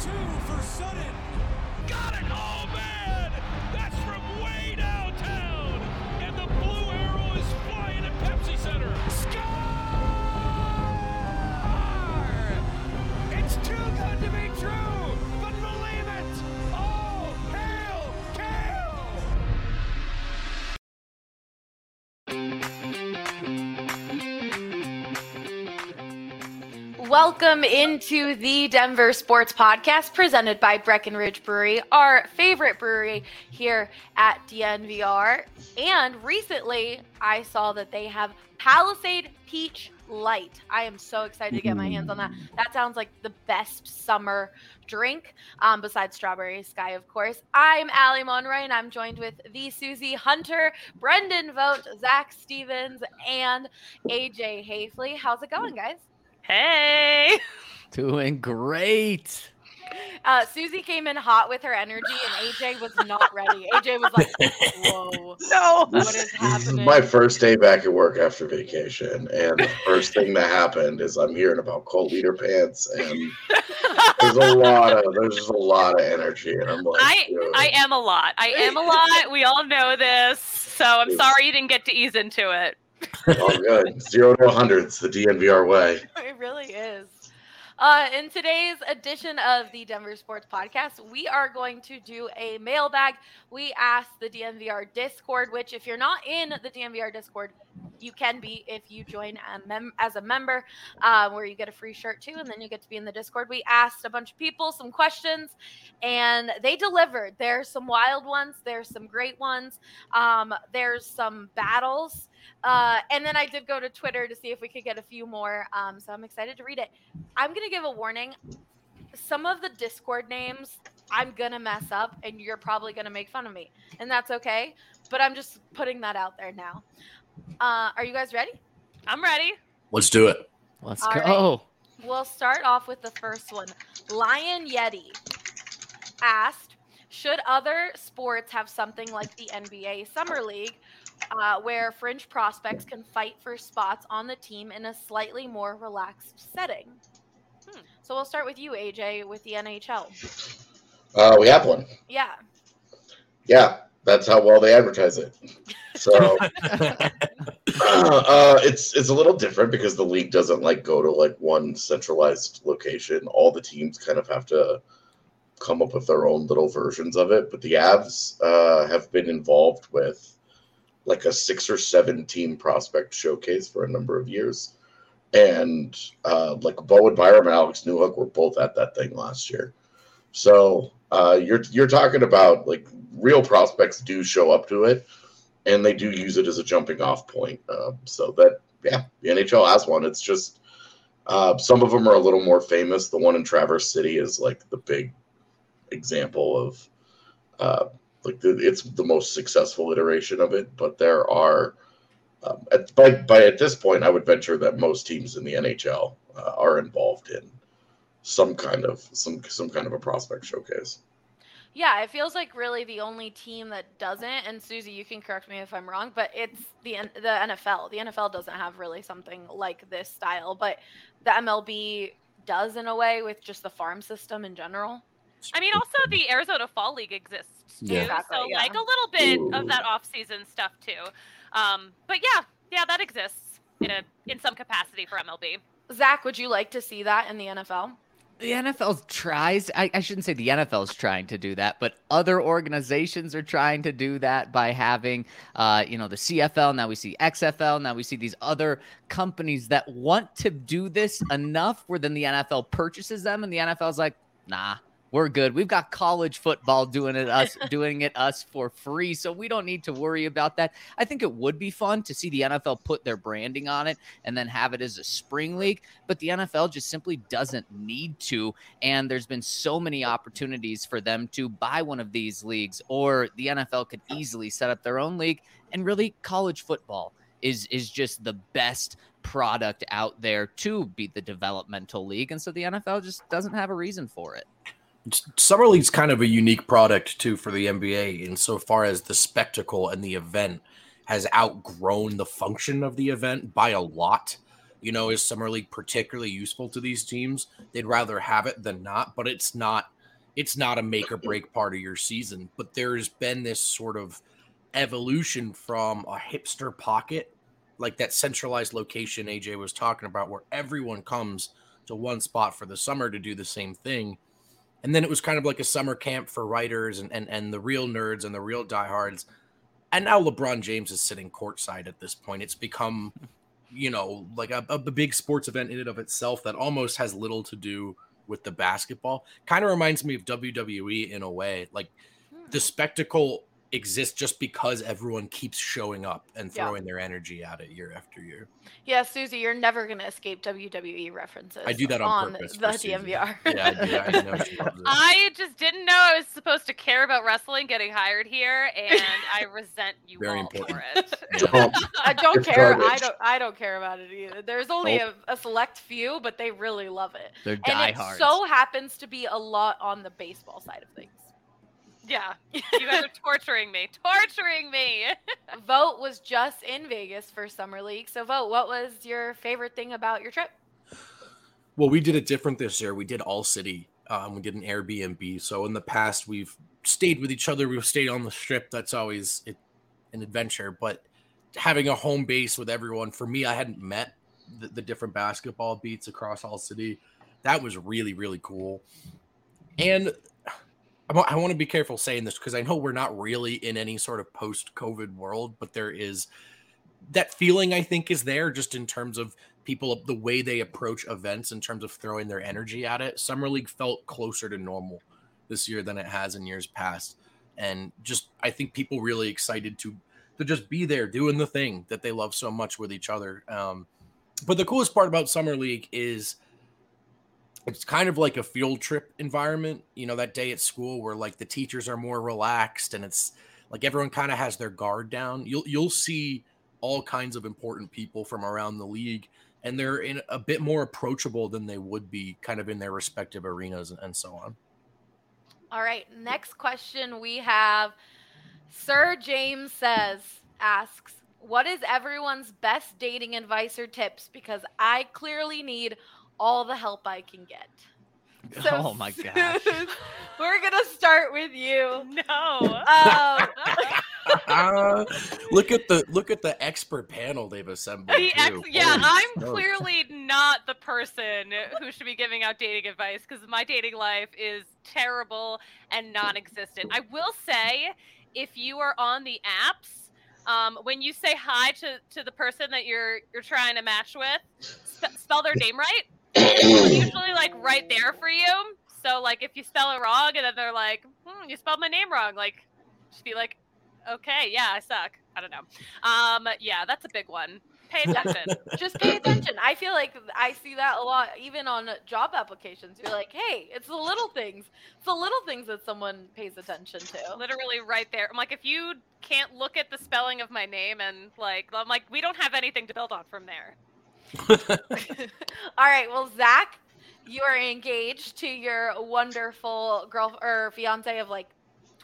Two for Sutton. Got it! Oh, man! That's from way downtown! And the blue arrow is flying at Pepsi Center. Score! It's too good to be true, Welcome into the Denver Sports Podcast presented by Breckenridge Brewery, our favorite brewery here at DNVR. And recently, I saw that they have Palisade Peach Light. I am so excited to get my hands on that. That sounds like the best summer drink, um, besides Strawberry Sky, of course. I'm Allie Monroy, and I'm joined with the Suzie Hunter, Brendan Vogt, Zac Stevens, and AJ Haefele. How's it going, guys? Hey. Doing great. Uh, Suzie came in hot with her energy, and AJ was not ready. AJ was like, "Whoa, No. what is This is my first day back at work after vacation, and the first thing that happened is I'm hearing about cold leader pants, and there's a lot of there's just a lot of energy, and I'm like, I yo, I am a lot. I am a lot. We all know this. So I'm sorry you didn't get to ease into it. All good. Zero to 100, it's the DNVR way. It really is. Uh, in today's edition of the Denver Sports Podcast, we are going to do a mailbag. We asked the DNVR Discord, which, if you're not in the DNVR Discord, you can be if you join a mem- as a member, uh, where you get a free shirt too, and then you get to be in the Discord. We asked a bunch of people some questions, and they delivered. There's some wild ones, there's some great ones, um, there's some battles. Uh, and then I did go to Twitter to see if we could get a few more. Um, so I'm excited to read it. I'm going to give a warning. Some of the Discord names I'm going to mess up, and you're probably going to make fun of me. And that's okay. But I'm just putting that out there now. Uh, are you guys ready? I'm ready. Let's do it. Let's All right. go. We'll start off with the first one. Lion Yeti asked Should other sports have something like the NBA Summer League uh, where fringe prospects can fight for spots on the team in a slightly more relaxed setting? Hmm. So we'll start with you, AJ, with the NHL. Uh, we have one. Yeah. Yeah, that's how well they advertise it. So uh, it's it's a little different because the league doesn't like go to like one centralized location. All the teams kind of have to come up with their own little versions of it. But the Avs uh, have been involved with like a six or seven team prospect showcase for a number of years. And uh, like Bo Byram and Alex Newhook were both at that thing last year. So uh, you're you're talking about like real prospects do show up to it, and they do use it as a jumping off point. Uh, so that yeah, the NHL has one. It's just uh, some of them are a little more famous. The one in Traverse City is like the big example of uh, like the, it's the most successful iteration of it. But there are um, at, by by at this point, I would venture that most teams in the NHL uh, are involved in some kind of some some kind of a prospect showcase. Yeah, it feels like really the only team that doesn't, and Suzie, you can correct me if I'm wrong, but it's the the NFL. The NFL doesn't have really something like this style, but the MLB does in a way with just the farm system in general. I mean, also the Arizona Fall League exists too. Yeah. Exactly, so yeah. like a little bit of that off-season stuff too. Um, but yeah, yeah, that exists in a in some capacity for MLB. Zac, would you like to see that in the NFL? The NFL tries, I, I shouldn't say the NFL is trying to do that, but other organizations are trying to do that by having, uh, you know, the CFL. Now we see XFL. Now we see these other companies that want to do this enough where then the NFL purchases them and the NFL's like, nah, we're good. We've got college football doing it us doing it us for free, so we don't need to worry about that. I think it would be fun to see the NFL put their branding on it and then have it as a spring league, but the NFL just simply doesn't need to. And there's been so many opportunities for them to buy one of these leagues, or the NFL could easily set up their own league. And really, college football is is just the best product out there to be the developmental league, and so the NFL just doesn't have a reason for it. Summer League's kind of a unique product too for the NBA insofar as the spectacle and the event has outgrown the function of the event by a lot. You know, is Summer League particularly useful to these teams? They'd rather have it than not, but it's not it's not a make or break part of your season. But there's been this sort of evolution from a hipster pocket, like that centralized location AJ was talking about, where everyone comes to one spot for the summer to do the same thing and then it was kind of like a summer camp for writers and and, and the real nerds and the real diehards. And now LeBron James is sitting courtside at this point. It's become, you know, like a, a big sports event in and of itself that almost has little to do with the basketball. Kind of reminds me of WWE in a way. Like the hmm. spectacle exists just because everyone keeps showing up and throwing yeah. their energy at it year after year. Yeah, Suzie, you're never going to escape WWE references. I do that on, on purpose. The DNVR. yeah, I, do. I, I, just didn't know I was supposed to care about wrestling getting hired here, and I resent you Very all important. for it. I don't care. I don't. I don't care about it either. There's only a, a, select few, but they really love it. They're diehards. And it so happens to be a lot on the baseball side of things. Yeah, you guys are torturing me, torturing me. Vogt was just in Vegas for Summer League. So, Vogt, what was your favorite thing about your trip? Well, we did it different this year. We did all city. Um, we did an Airbnb. So in the past, we've stayed with each other. We've stayed on the strip. That's always it, an adventure. But having a home base with everyone, for me, I hadn't met the, the different basketball beats across all city. That was really, really cool. And I want to be careful saying this because I know we're not really in any sort of post COVID world, but there is that feeling I think is there just in terms of people, the way they approach events in terms of throwing their energy at it. Summer League felt closer to normal this year than it has in years past. And just, I think people really excited to to just be there doing the thing that they love so much with each other. Um, but the coolest part about Summer League is it's kind of like a field trip environment, you know, that day at school where like the teachers are more relaxed and it's like everyone kind of has their guard down. You'll you'll see all kinds of important people from around the league and they're in a bit more approachable than they would be kind of in their respective arenas and so on. All right, next question we have Sir James says asks, "What is everyone's best dating advice or tips because I clearly need all the help I can get. So, oh my gosh. we're gonna start with you. No. Um, uh, look at the look at the expert panel they've assembled. The ex- yeah, I'm clearly not the person who should be giving out dating advice because my dating life is terrible and non-existent. I will say, if you are on the apps, um, when you say hi to, to the person that you're you're trying to match with, sp- spell their name right usually like right there for you. So like if you spell it wrong and then they're like, hmm, you spelled my name wrong, like just be like, okay, yeah, I suck. I don't know. Um, yeah, that's a big one. Pay attention. just pay attention. I feel like I see that a lot, even on job applications. You're like, hey, it's the little things. It's the little things that someone pays attention to. Literally right there. I'm like, if you can't look at the spelling of my name and like, I'm like, we don't have anything to build on from there. All right. Well, Zac, you are engaged to your wonderful girl or fiance of like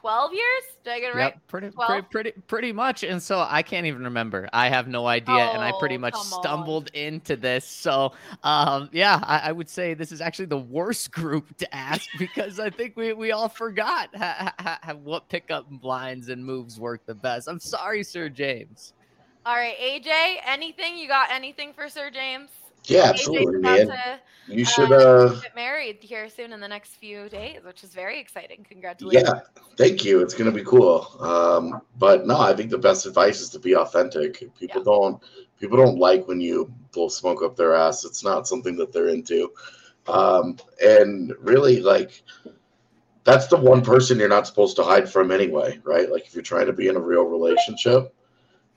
12 years. Did I get it right? Yep, pretty, pretty, pretty, pretty much. And so I can't even remember. I have no idea, oh, and I pretty oh, much stumbled on. into this. So, um, yeah, I, I, would say this is actually the worst group to ask because I think we, we all forgot ha, ha, ha, what pickup lines and moves work the best. I'm sorry, Sir James. All right, AJ, anything? You got anything for Sir James? Yeah, absolutely, man. To, you uh, should uh, get married here soon in the next few days, which is very exciting. Congratulations. Yeah, thank you. It's going to be cool. Um, but no, I think the best advice is to be authentic. People yeah. don't people don't like when you blow smoke up their ass. It's not something that they're into. Um, and really, like that's the one person you're not supposed to hide from anyway, right? Like if you're trying to be in a real relationship,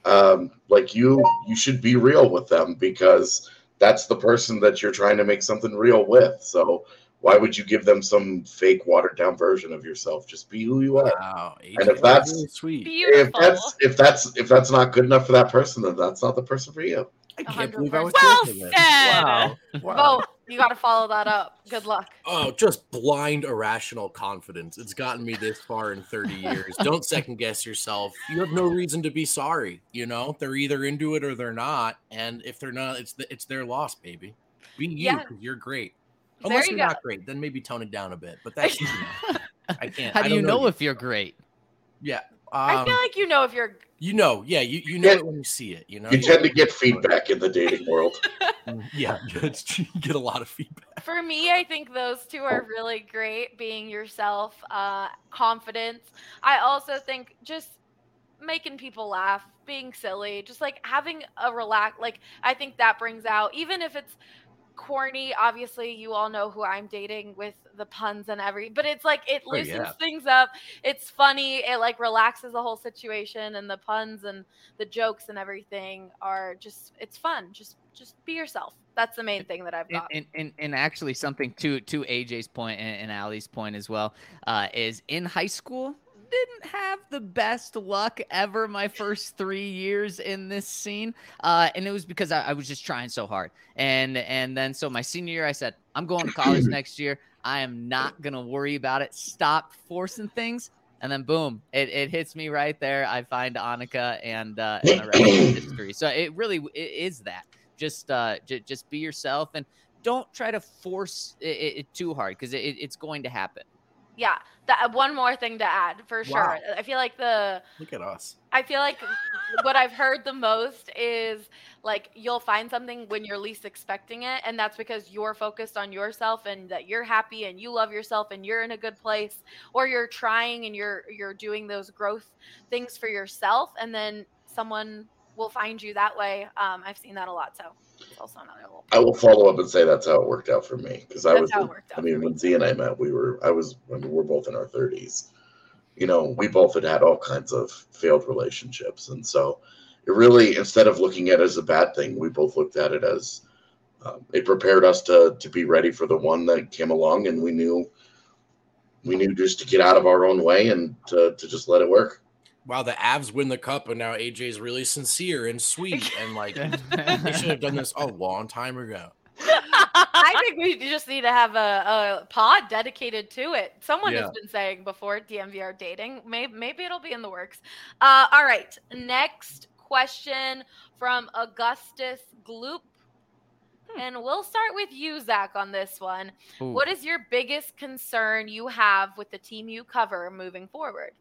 um, like you you should be real with them because that's the person that you're trying to make something real with. So why would you give them some fake watered down version of yourself? Just be who you are. Wow, And if that's- really sweet, If that's if that's if that's not good enough for that person, then that's not the person for you. I can't believe I was well thinking said. that. Wow. wow. Both. You got to follow that up. Good luck. Oh, just blind irrational confidence. It's gotten me this far in 30 years. Don't second guess yourself. You have no reason to be sorry. You know, they're either into it or they're not. And if they're not, it's the, it's their loss, baby. Be you. Yeah. 'cause You're great. There Unless you you're go. not great, then maybe tone it down a bit. But that's I can't. How do you don't know you. if you're great? Yeah. I Um, feel like you know if you're. you know, yeah, you, you know Yeah. it when you see it. You know, You tend to get feedback in the dating world. yeah, it's, you get a lot of feedback. For me, I think those two are really great. Being yourself, uh, confidence. I also think just making people laugh, being silly, just like having a relax. Like I think that brings out, even if it's corny. Obviously, you all know who I'm dating with the puns and every. But it's like it Oh, loosens yeah. things up. It's funny. It like relaxes the whole situation, and the puns and the jokes and everything are just. It's fun. Just just be yourself. That's the main thing that I've got. and, and, and actually something to to AJ's point and, and Allie's point as well uh, is in high school didn't have the best luck ever my first three years in this scene uh, and it was because I, I was just trying so hard. And and then so my senior year I said I'm going to college next year. I am not gonna worry about it. Stop forcing things. And then boom it, it hits me right there. I find Annika and uh, and the rest is history. So it really it is that. Just uh j- just be yourself and don't try to force it, it, it too hard because it, it's going to happen Yeah, that one more thing to add for sure. Wow. I feel like the Look at us. I feel like what I've heard the most is like you'll find something when you're least expecting it and that's because you're focused on yourself and that you're happy and you love yourself and you're in a good place or you're trying and you're you're doing those growth things for yourself and then someone will find you that way. Um I've seen that a lot so it's also another little I will follow up and say that's how it worked out for me because I was. how it worked out I mean, when Z and I met, we were. I was. I mean, we're both in our thirties. You know, we both had had all kinds of failed relationships, and so it really, instead of looking at it as a bad thing, we both looked at it as um, it prepared us to to be ready for the one that came along, and we knew we knew just to get out of our own way and to, to just let it work. Wow, the Avs win the cup, and now AJ's really sincere and sweet, and like they should have done this a long time ago. I think we just need to have a, a pod dedicated to it. Someone Yeah. has been saying before DNVR dating. Maybe maybe it'll be in the works. Uh, all right. Next question from Augustus Gloop. And we'll start with you, Zac, on this one. Ooh. What is your biggest concern you have with the team you cover moving forward?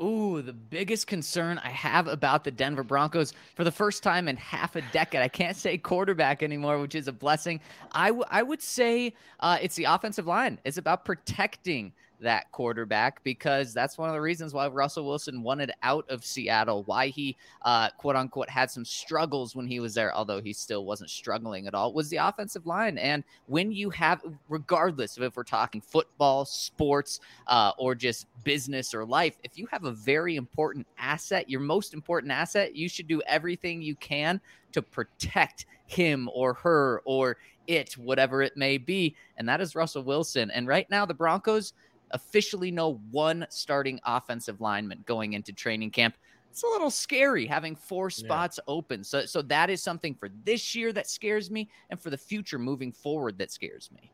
Ooh, the biggest concern I have about the Denver Broncos for the first time in half a decade. I can't say quarterback anymore, which is a blessing. I, w- I would say uh, it's the offensive line. It's about protecting that quarterback because that's one of the reasons why Russell Wilson wanted out of Seattle, why he, uh, quote unquote, had some struggles when he was there, although he still wasn't struggling at all, was the offensive line. And when you have, regardless of if we're talking football, sports, uh, or just business or life, if you have a very important asset, your most important asset, you should do everything you can to protect him or her or it, whatever it may be. And that is Russell Wilson. And right now, the Broncos officially know one starting offensive lineman going into training camp. It's a little scary having four Yeah. spots open. So, so that is something for this year that scares me, and for the future moving forward that scares me.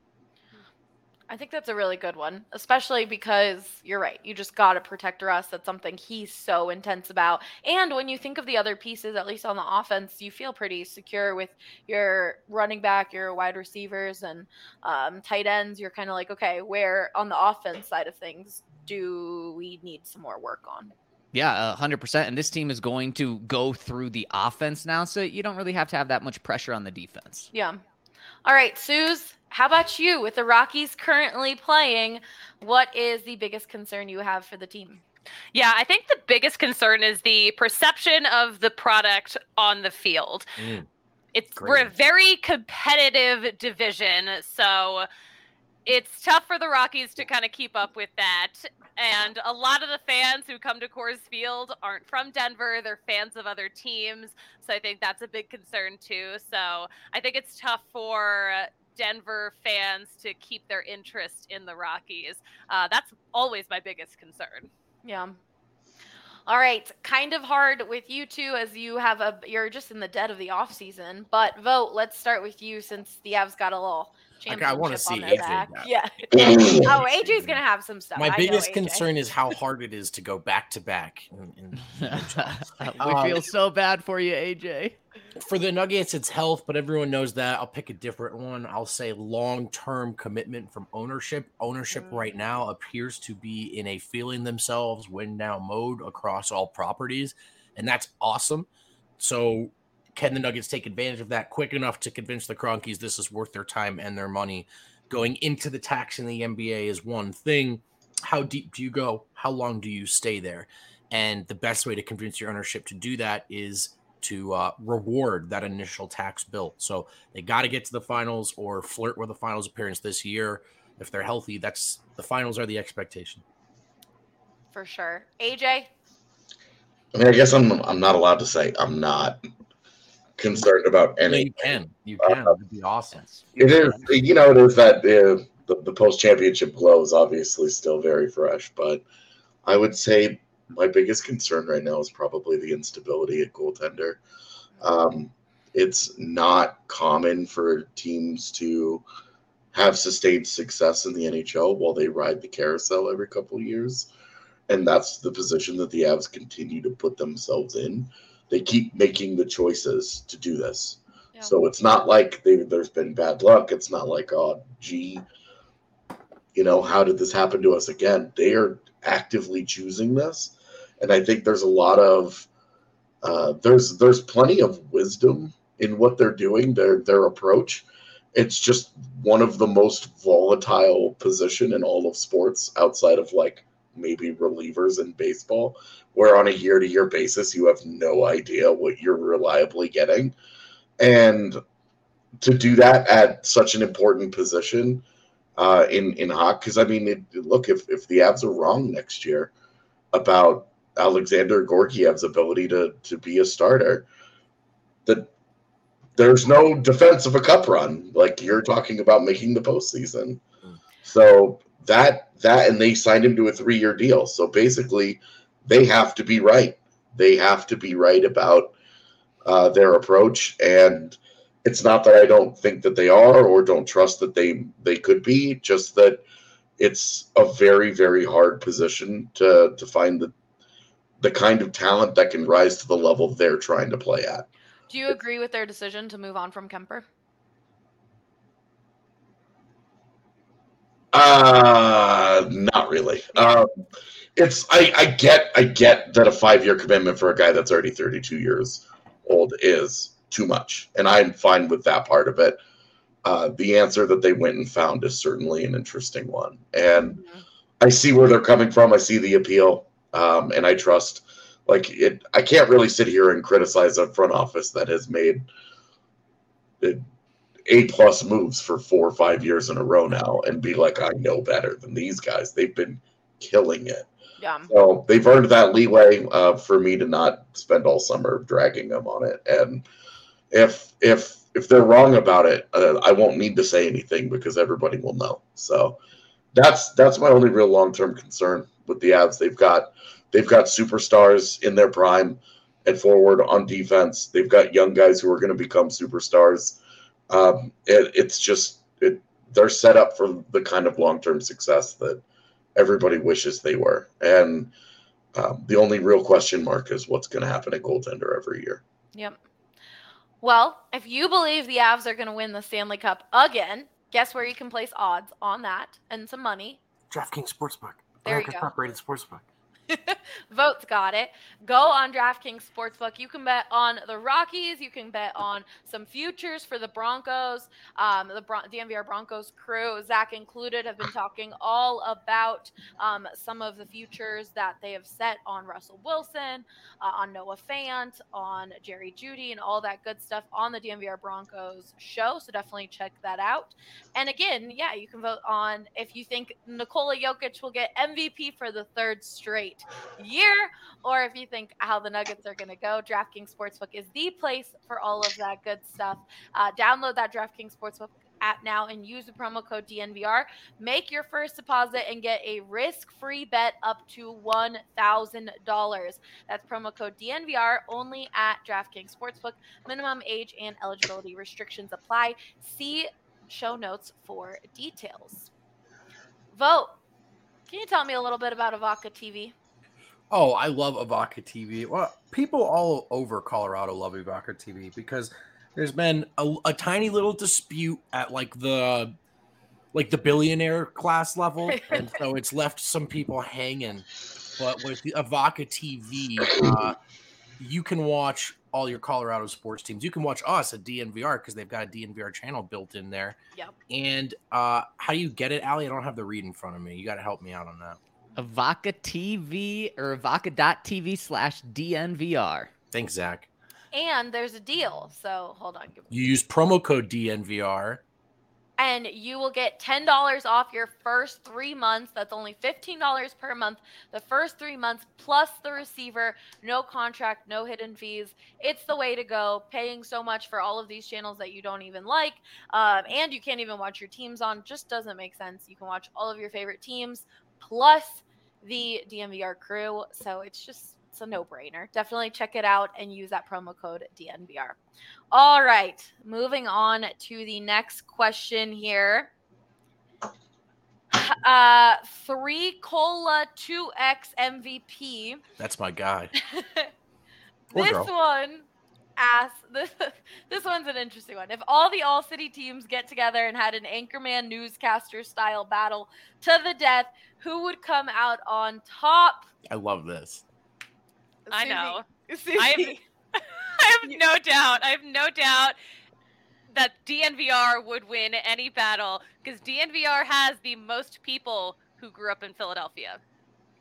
I think that's a really good one, especially because you're right. You just got to protect Russ. That's something he's so intense about. And when you think of the other pieces, at least on the offense, you feel pretty secure with your running back, your wide receivers, and um, tight ends. You're kind of like, okay, where on the offense side of things do we need some more work on? Yeah, hundred percent. And this team is going to go through the offense now, so you don't really have to have that much pressure on the defense. Yeah. All right, Suze, how about you? With the Rockies currently playing, what is the biggest concern you have for the team? Yeah, I think the biggest concern is the perception of the product on the field. Mm. It's Great we're a very competitive division, so it's tough for the Rockies to kind of keep up with that. And a lot of the fans who come to Coors Field aren't from Denver. They're fans of other teams. So I think that's a big concern too. So I think it's tough for Denver fans to keep their interest in the Rockies. Uh, that's always my biggest concern. Yeah. All right, kind of hard with you two as you have a you're just in the dead of the off season. But Vogt, let's start with you since the Avs got a little championship I wanna on see their AJ back. now. Yeah. oh, AJ's gonna have some stuff. My I know biggest concern is how hard it is to go back to back. in- in- we Um, feel so bad for you, AJ. For the Nuggets, it's health, but everyone knows that. I'll pick a different one. I'll say long term commitment from ownership. Ownership right mm. now appears to be in a feeling themselves win now mode across all properties, and that's awesome. So, can the Nuggets take advantage of that quick enough to convince the Kroenkes this is worth their time and their money? Going into the tax in the NBA is one thing. How deep do you go? How long do you stay there? And the best way to convince your ownership to do that is to uh, reward that initial tax bill. So they got to get to the finals or flirt with a finals appearance this year. If they're healthy, that's the finals are the expectation. for sure. AJ, I mean, I guess I'm I'm not allowed to say I'm not concerned about Yeah, any. you can, you can. It'd be awesome. It is, you know, it is that uh, the, the post championship glow is obviously still very fresh, but I would say my biggest concern right now is probably the instability at goaltender. Um, it's not common for teams to have sustained success in the NHL while they ride the carousel every couple of years. And that's the position that the Avs continue to put themselves in. They keep making the choices to do this. Yeah. So it's not like they, there's been bad luck. It's not like, oh, gee, you know, how did this happen to us again? They are actively choosing this, and I think there's a lot of uh, there's there's plenty of wisdom in what they're doing, their their approach. It's just one of the most volatile position in all of sports outside of like maybe relievers in baseball, where on a year to year basis you have no idea what you're reliably getting. And to do that at such an important position uh, in in hockey, because I mean, it, look, if if the Avs are wrong next year about Alexandar Georgiev's ability to to be a starter, that there's no defense of a cup run. Like you're talking about making the postseason, so that that and they signed him to a three year deal. So basically, they have to be right. They have to be right about uh, their approach and it's not that I don't think that they are or don't trust that they they could be, just that it's a very very hard position to to find the the kind of talent that can rise to the level they're trying to play at. do you agree with their decision to move on from Kuemper? Uh not really. Um it's I, I get I get that a five year commitment for a guy that's already 32 years old is too much. And I'm fine with that part of it. Uh, the answer that they went and found is certainly an interesting one. And I see where they're coming from. I see the appeal. Um, and I trust like it I can't really sit here and criticize a front office that has made a plus moves for four or five years in a row now and be like, I know better than these guys. They've been killing it. Yeah. So they've earned that leeway uh, for me to not spend all summer dragging them on it. And if if if they're wrong about it, uh, I won't need to say anything because everybody will know. So that's that's my only real long term concern with the Avs. They've got they've got superstars in their prime at forward on defense. They've got young guys who are going to become superstars. Um, it, it's just it, they're set up for the kind of long term success that everybody wishes they were. And um, the only real question mark is what's going to happen at goaltender every year. Yep. Well, if you believe the Avs are going to win the Stanley Cup again, guess where you can place odds on that and some money. DraftKings Sportsbook. There you America's go. top rated sportsbook. Vogt's got it. Go on DraftKings Sportsbook. You can bet on the Rockies. You can bet on some futures for the Broncos. Um, the Bron- DNVR Broncos crew, Zac included, have been talking all about um, some of the futures that they have set on Russell Wilson, uh, on Noah Fant, on Jerry Jeudy, and all that good stuff on the DNVR Broncos show. So definitely check that out. And again, yeah, you can vote on if you think Nikola Jokic will get MVP for the third straight year, or if you think how the Nuggets are going to go. DraftKings Sportsbook is the place for all of that good stuff. Uh, download that DraftKings Sportsbook app now and use the promo code DNVR. Make your first deposit and get a risk free bet up to $1,000. That's promo code DNVR only at DraftKings Sportsbook. Minimum age and eligibility restrictions apply. See show notes for details. Vogt. Can you tell me a little bit about Evoca TV? Oh, I love Evoca TV. Well, people all over Colorado love Evoca TV because there's been a, a, tiny little dispute at like the like the billionaire class level, and so it's left some people hanging. But with the TV, uh, you can watch all your Colorado sports teams. You can watch us at DNVR because they've got a DNVR channel built in there. Yep. And uh, how do you get it, Allie? I don't have the read in front of me. You got to help me out on that. Evoca TV or Evoca.tv slash DNVR. Thanks, Zac. And there's a deal. So hold on. You use promo code DNVR. And you will get $10 off your first three months. That's only $15 per month. The first three months plus the receiver. No contract, no hidden fees. It's the way to go. Paying so much for all of these channels that you don't even like. Um, and you can't even watch your teams on. Just doesn't make sense. You can watch all of your favorite teams plus the DNVR crew. So it's just it's a no-brainer. Definitely check it out and use that promo code DNVR. All right, moving on to the next question here. Uh, three cola, two X MVP. That's my guy. this one asks this. This one's an interesting one. If all the All City teams get together and had an Anchorman newscaster style battle to the death, who would come out on top? I love this. I know. I have, I have no doubt. I have no doubt that DNVR would win any battle because DNVR has the most people who grew up in Philadelphia.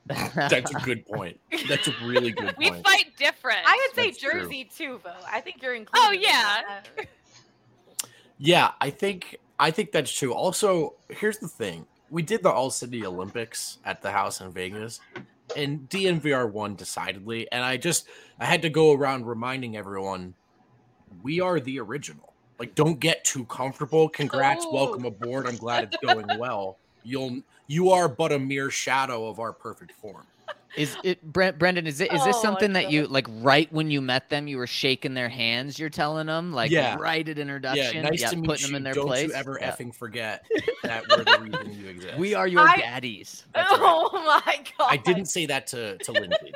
That's a good point. That's a really good point. we fight different. I would say That's true. Jersey too, though. I think you're oh, included. Oh, yeah. that. Yeah, I think I think that's true. Also, here's the thing: we did the All City Olympics at the house in Vegas, and DNVR won decidedly. And I just I had to go around reminding everyone we are the original. Like, don't get too comfortable. Congrats, Oh. welcome aboard. I'm glad it's going well. You'll you are but a mere shadow of our perfect form. Is it Brent, Brendan? Is it is this Oh, something that you like right when you met them? You were shaking their hands. You're telling them like Yeah. right at introduction. Yeah, introduction. nice yeah, to meet putting you. them in their don't place. you ever Yeah. effing forget that we're the reason you exist. We are your I- daddies. That's right. Oh my god! I didn't say that to to Lindsay.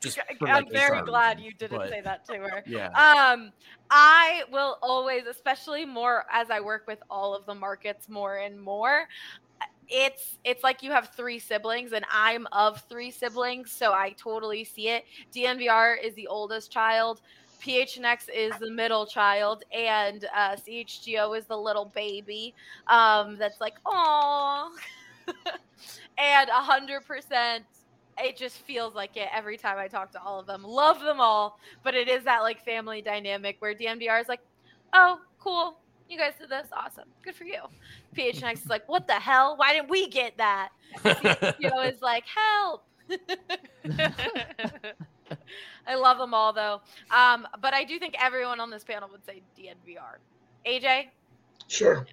Just I'm like, very HR glad reasons, you didn't but, say that to her. Yeah. Um, I will always, especially more as I work with all of the markets more and more. It's it's like you have three siblings, and I'm of three siblings, so I totally see it. DNVR is the oldest child. PHNX is the middle child, and uh, CHGO is the little baby um, that's like, oh, and a hundred percent it just feels like it every time I talk to all of them. Love them all, but it is that like family dynamic where DNVR is like, "Oh, cool, you guys did this, awesome, good for you." PHNX is like, "What the hell? Why didn't we get that?" CHGO is like, "Help." I love them all though, um, but I do think everyone on this panel would say DNVR. AJ, Sure.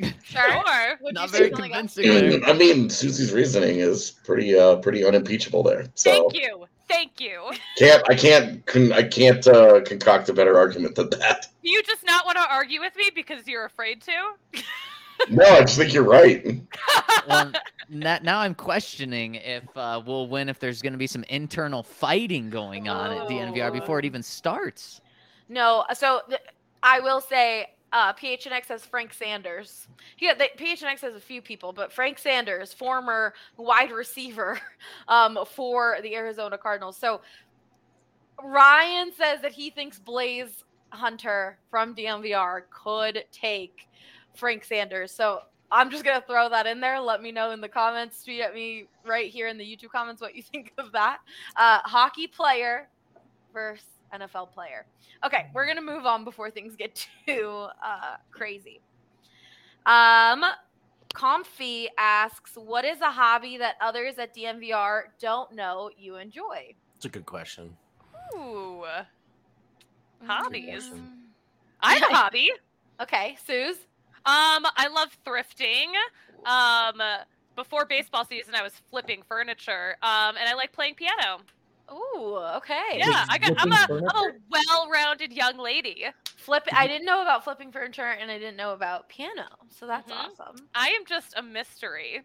sure. Sure. Would Not you very convincing there. I mean, Suzie's reasoning is pretty uh pretty unimpeachable there. So Thank you. Thank you. can't I can't con- I can't uh, concoct a better argument than that. Do you just not want to argue with me because you're afraid to? No, I just think you're right. well, na- now I'm questioning if uh, we'll win if there's going to be some internal fighting going on at DNVR before it Oh. even starts. No, so th- I will say uh, PHNX has Frank Sanders. Yeah, they, PHNX has a few people, but Frank Sanders, former wide receiver um, for the Arizona Cardinals. So Ryan says that he thinks Blaze Hunter from DNVR could take Frank Sanders. So I'm just gonna throw that in there. Let me know in the comments. Tweet at me right here in the YouTube comments what you think of that. Uh, hockey player versus NFL player. Okay, we're gonna move on before things get too uh, crazy. Um, Comfy asks, "What is a hobby that others at DNVR don't know you enjoy?" It's a good question. Ooh. Hobbies. question. I have a hobby. Okay, Suze. Um, I love thrifting. Um, before baseball season, I was flipping furniture. Um, and I like playing piano. Ooh, okay. Yeah, I got. I'm a, I'm a well-rounded young lady. Flip. I didn't know about flipping furniture, and I didn't know about piano. So that's Mhm. awesome. I am just a mystery.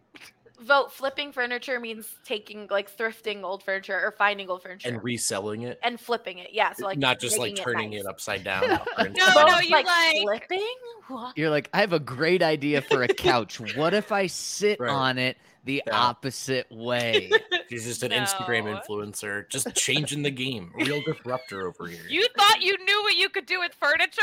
Vogt. Flipping furniture means taking like thrifting old furniture or finding old furniture And reselling it, and flipping it. Yeah. So like not just like making turning nice. it upside down. No, Vogt, no, you like, like- flipping. What? You're like, I have a great idea for a couch. what if I sit Right. on it the Yeah. opposite way? She's just an Instagram influencer, just changing the game. Real disruptor over here. You thought you knew what you could do with furniture?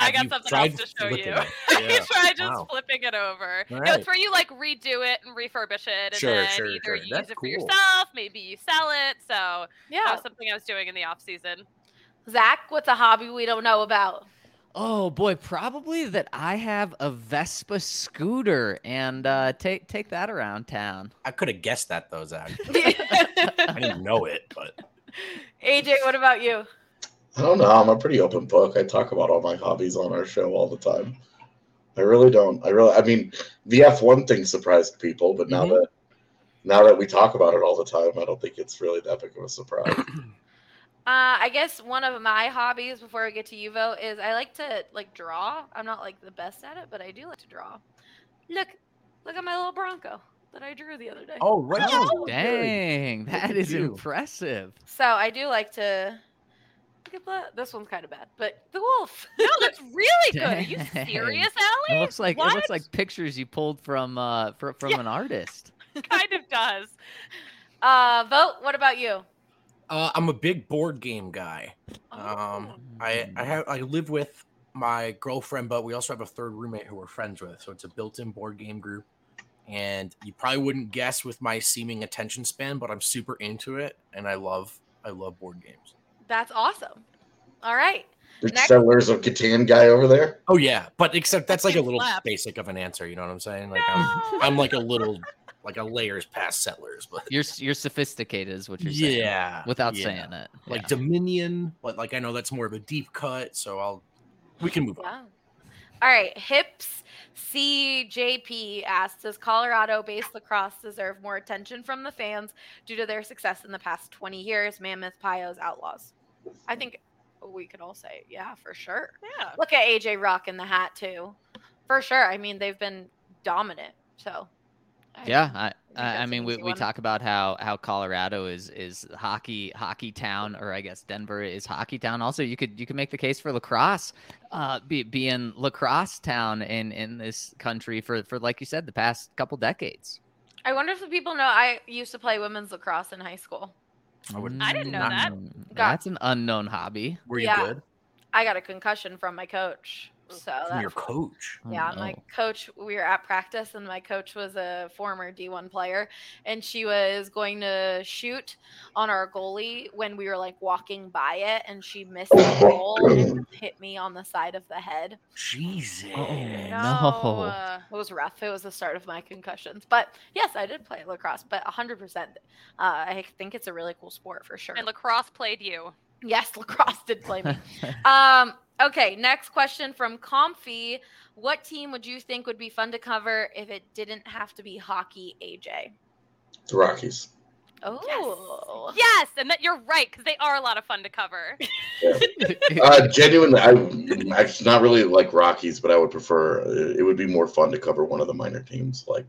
I got something else to show you. it? you Yeah. try just Wow. flipping it over. All No, it's where you like redo it and refurbish it, and Sure, then sure, either sure. you That's use it for cool. yourself, maybe you sell it. So that Yeah. was something I was doing in the off season. Zac, what's a hobby we don't know about? Oh boy, probably that I have a Vespa scooter and uh, take take that around town. I could have guessed that though, Zac. I didn't know it, but AJ, what about you? I don't know. I'm a pretty open book. I talk about all my hobbies on our show all the time. I really don't. I really. I mean, the F1 thing surprised people, but now Mhm. that now that we talk about it all the time, I don't think it's really that big of a surprise. Uh, I guess one of my hobbies before we get to you Vogt is I like to like draw. I'm not like the best at it, but I do like to draw. Look, look at my little Bronco that I drew the other day. oh right, Oh, on. dang, Look that you. impressive. So I do like to. Look at that. This one's kind of bad, but the wolf. No, that's really good. Are you Dang. serious, It looks like what? it looks like pictures you pulled from uh fr- from Yeah. an artist. kind of does. Uh, Vogt. What about you? Uh, I'm a big board game guy. Oh. Um, I I have I live with my girlfriend, but we also have a third roommate who we're friends with. So it's a built-in board game group. And you probably wouldn't guess with my seeming attention span, but I'm super into it, and I love I love board games. That's awesome. All right. Big Next- Settlers of Catan guy over there. Oh yeah, but except that's like a little slaps. basic of an answer. You know what I'm saying? Like I'm, I'm like a little like a layers past settlers, but You're you're sophisticated, is what you're saying. yeah, Without yeah. saying it. like Yeah. Dominion, but like I know that's more of a deep cut, so I'll we can move on. All right. Hips CJP asks Does Colorado based lacrosse deserve more attention from the fans due to their success in the past 20 years? Mammoth, Pios, Outlaws. I think we could all say, yeah, for sure. Yeah. Look at AJ Rock in the hat, too. For sure. I mean, they've been dominant. So, I- Yeah, I, I, I mean, we, we talk about how how Colorado is is hockey hockey town, or I guess Denver is hockey town. Also, you could you could make the case for lacrosse, uh, be, being lacrosse town in in this country for for like you said the past couple decades. I wonder if the people know I used to play women's lacrosse in high school. I would I didn't know that. That's an unknown hobby. Were you Yeah. good? I got a concussion from my coach. So From your coach. Oh, Yeah, my no. coach, we were at practice, and my coach was a former D1 player, and she was going to shoot on our goalie when we were like walking by it, and she missed the goal and hit me on the side of the head. Jesus. Oh, No, no. uh, it was rough. It was the start of my concussions. But yes, I did play lacrosse, but 100%. Uh, I think it's a really cool sport for sure. And lacrosse played you. Yes, lacrosse did play me. Um, okay, next question from Comfy. What team would you think would be fun to cover if it didn't have to be hockey, AJ? The Rockies. Oh. Yes, and that you're right because they are a lot of fun to cover. Uh, genuinely, I it's not really like Rockies, but I would prefer. It would be more fun to cover one of the minor teams. Like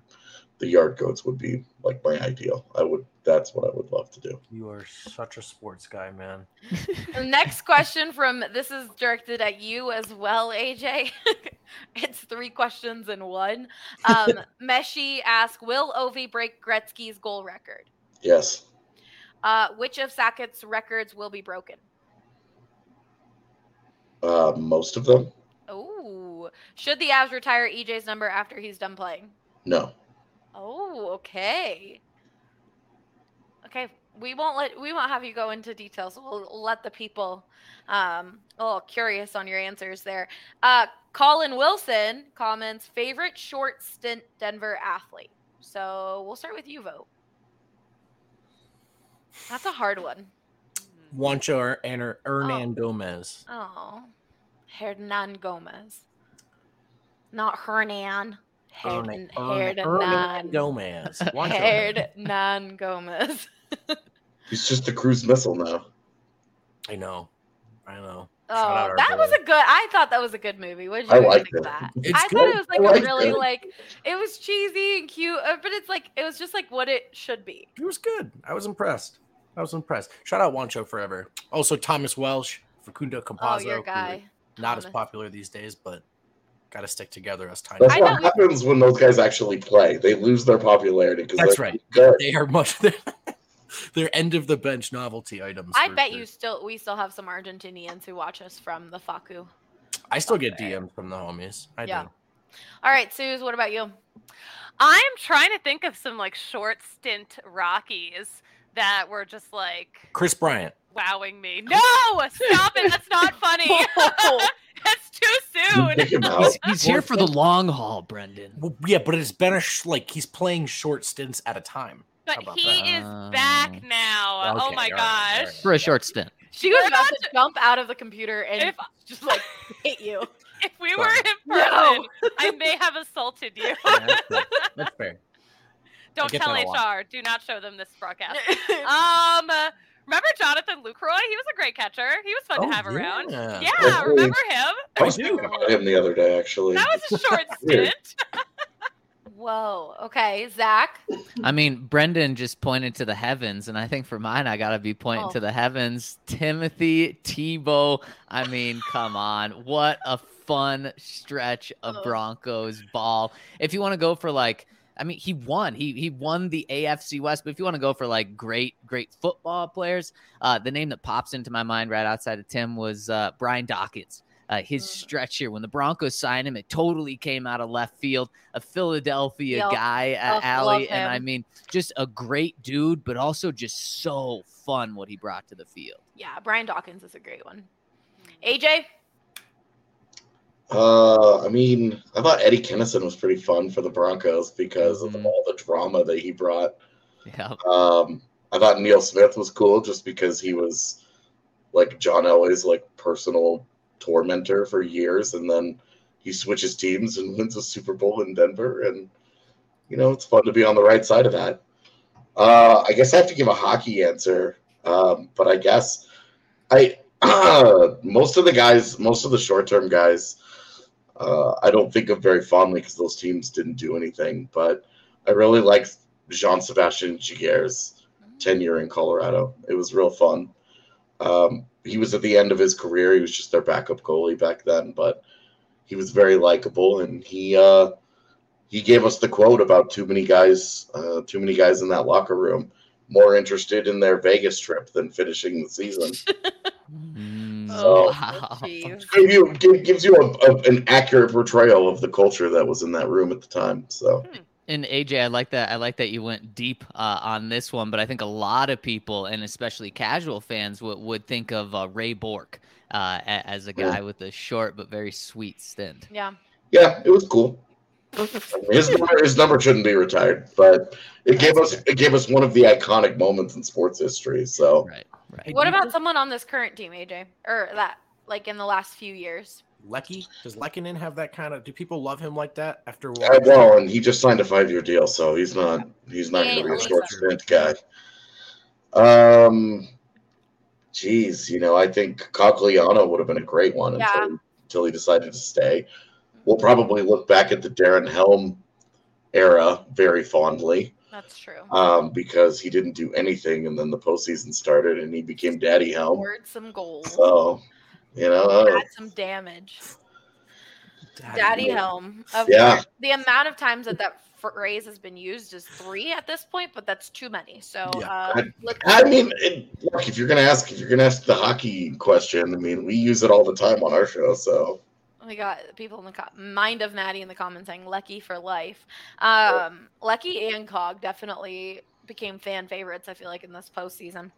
the Yard Goats would be like my ideal. I would. That's what I would love to do. You are such a sports guy, man. The next question from this is directed at you as well, AJ. it's three questions in one. Um, Meshi asks, "Will Ovi break Gretzky's goal record? Yes. Uh, which of Sakic's records will be broken? Uh, most of them? Oh, should the Avs retire EJ's number after he's done playing? No. Oh, okay. Okay, we won't let we won't have you go into details. We'll let the people um a little curious on your answers there. Uh Colin Wilson comments favorite short stint Denver athlete. So we'll start with you, Vogt. That's a hard one. Juancho or and Hernan Gomez. Oh, Hernan Gomez, not Hernan. Hernan, Hernan, Hernan Gomez. Hernan Gomez. He's just a cruise missile now. I know. I know. Oh, Shout out our that was a good. I thought that was a good movie. What did I you guys liked think of it. that? It's I thought it was like I a liked really it. like it was cheesy and cute, uh, but it's like it was just like what it should be. It was good. I was impressed. I was impressed. Shout out Juancho forever. Also Thomas Welsh, Facundo Campazzo. Oh, your guy. Not as popular these days, but got to stick together as time. That's I what know happens when those guys actually play. They lose their popularity because That's they're right. good. They are much. They're end of the bench novelty items. I bet sure. you still we still have some Argentinians who watch us from the Faku. I still get Okay. DMs from the homies. I Yeah. do. All right, Suze, what about you? I'm trying to think of some like short stint Rockies that were just like Kris Bryant. wowing me. No, stop it. That's not funny. That's too soon. pick him out. He's, he's here for the long haul, Brendan. Well, yeah, but it's been a sh- like he's playing short stints at a time. How But he that? is Oh. back now. oh my all right, gosh. right. For a short stint. She was about about to jump out of the computer and If- just like hit you. If we were Fine. in person, No. I may have assaulted you. Yeah, that's fair. That's fair. Don't tell that a lot. HR. Do not show them this broadcast. Um, remember Jonathan Lucroy? He was a great catcher. He was fun Oh, to have around. yeah. Yeah, Oh, remember him? I was I do. thinking about him the other day, actually. That was a short stint. Whoa. Okay, Zac. I mean, Brendan just pointed to the heavens, and I think for mine, I gotta be pointing Oh. to the heavens. Timothy Tebow. I mean, come on, what a fun stretch of Ugh. Broncos ball. If you want to go for like, I mean, he won. He he won the AFC West. But if you want to go for like great great football players, uh, the name that pops into my mind right outside of Tim was uh, Brian Dawkins. Uh, his Mm. stretch here when the Broncos signed him, it totally came out of left field. A Philadelphia Yep. guy, uh, love Alley, and I mean, just a great dude, but also just so fun what he brought to the field. Yeah, Brian Dawkins is a great one. AJ. Uh, I mean, I thought Eddie Kennison was pretty fun for the Broncos because Mhm. of all the drama that he brought. Yeah, Um, I thought Neil Smith was cool just because he was like John Elway's like personal tormentor for years, and then he switches teams and wins a Super Bowl in Denver, and you know it's fun to be on the right side of that. Uh, I guess I have to give a hockey answer, um, but I guess I most of the guys, most of the short term guys, uh, I don't think of very fondly because those teams didn't do anything, but I really liked Jean Sebastien Giguere's tenure in Colorado. It was real fun. Um, he was at the end of his career. He was just their backup goalie back then, but he was very likable, and he uh, he gave us the quote about too many guys, uh, too many guys in that locker room, more interested in their Vegas trip than finishing the season. Mm, Oh, wow. Give you give, gives you a, a, an accurate portrayal of the culture that was in that room at the time. So And AJ, I like that. I like that you went deep uh, on this one, but I think a lot of people, and especially casual fans, would, would think of uh, Ray Bourque uh, a- as a guy with a short but very sweet stint. Yeah. yeah, it was cool. His number, his number shouldn't be retired, but it gave us it gave us one of the iconic moments in sports history. So Right, right. What about someone on this current team, AJ? Or that like in the last few years? Lecky? Does Lehkonen have that kind of? Do people love him like that after? uh, well, and he just signed a five year deal, so he's not he's not going to be a short stint guy. Um, geez, you know, I think Cogliano would have been a great one Yeah. until until he decided to stay. We'll probably look back at the Darren Helm era very fondly. That's true. um, because he didn't do anything, and then the postseason started, and he became Daddy Helm. Scored some goals. So, you know, Had some damage. Daddy Helm. Of Yeah. course. The amount of times that that phrase has been used is three at this point, but that's too many. So, Yeah. uh, look, I mean, it, look, if you're gonna ask, if you're gonna ask the hockey question, I mean, we use it all the time on our show. So, we got people in the co- mind of Maddie in the comments saying "lucky for life. Um, Lecky and Cog definitely became fan favorites. I feel like in this postseason.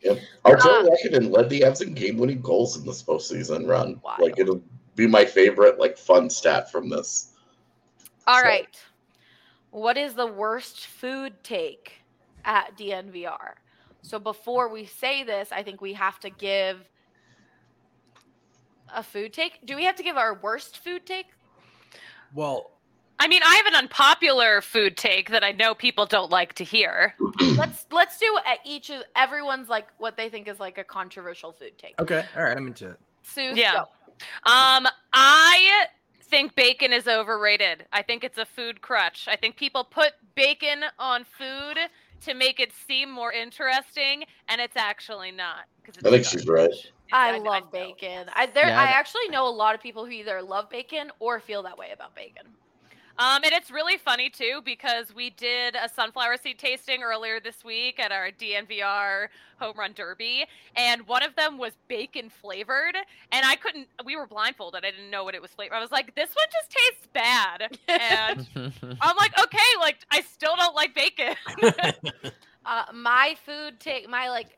Artturi Uh, Lehkonen led the Avs in game-winning goals in this postseason run. Wild. Like, it'll be my favorite, like, fun stat from this. All So- right. What is the worst food take at DNVR? So before we say this, I think we have to give a food take. Do we have to give our worst food take? Well, I mean, I have an unpopular food take that I know people don't like to hear. let's let's do each of everyone's like what they think is like a controversial food take. okay, all right, I'm into it. Sue, Yeah. go. Um, I think bacon is overrated. I think it's a food crutch. I think people put bacon on food to make it seem more interesting, and it's actually not. it's I think she's right. I I- I love know. bacon. I there Yeah, I I actually know a lot of people who either love bacon or feel that way about bacon. Um, and it's really funny too because we did a sunflower seed tasting earlier this week at our DNVR home run derby, and one of them was bacon flavored, and I couldn't. We were blindfolded. I didn't know what it was flavored. I was like, "This one just tastes bad," and I'm like, "Okay, like I still don't like bacon." Uh, my food take, my like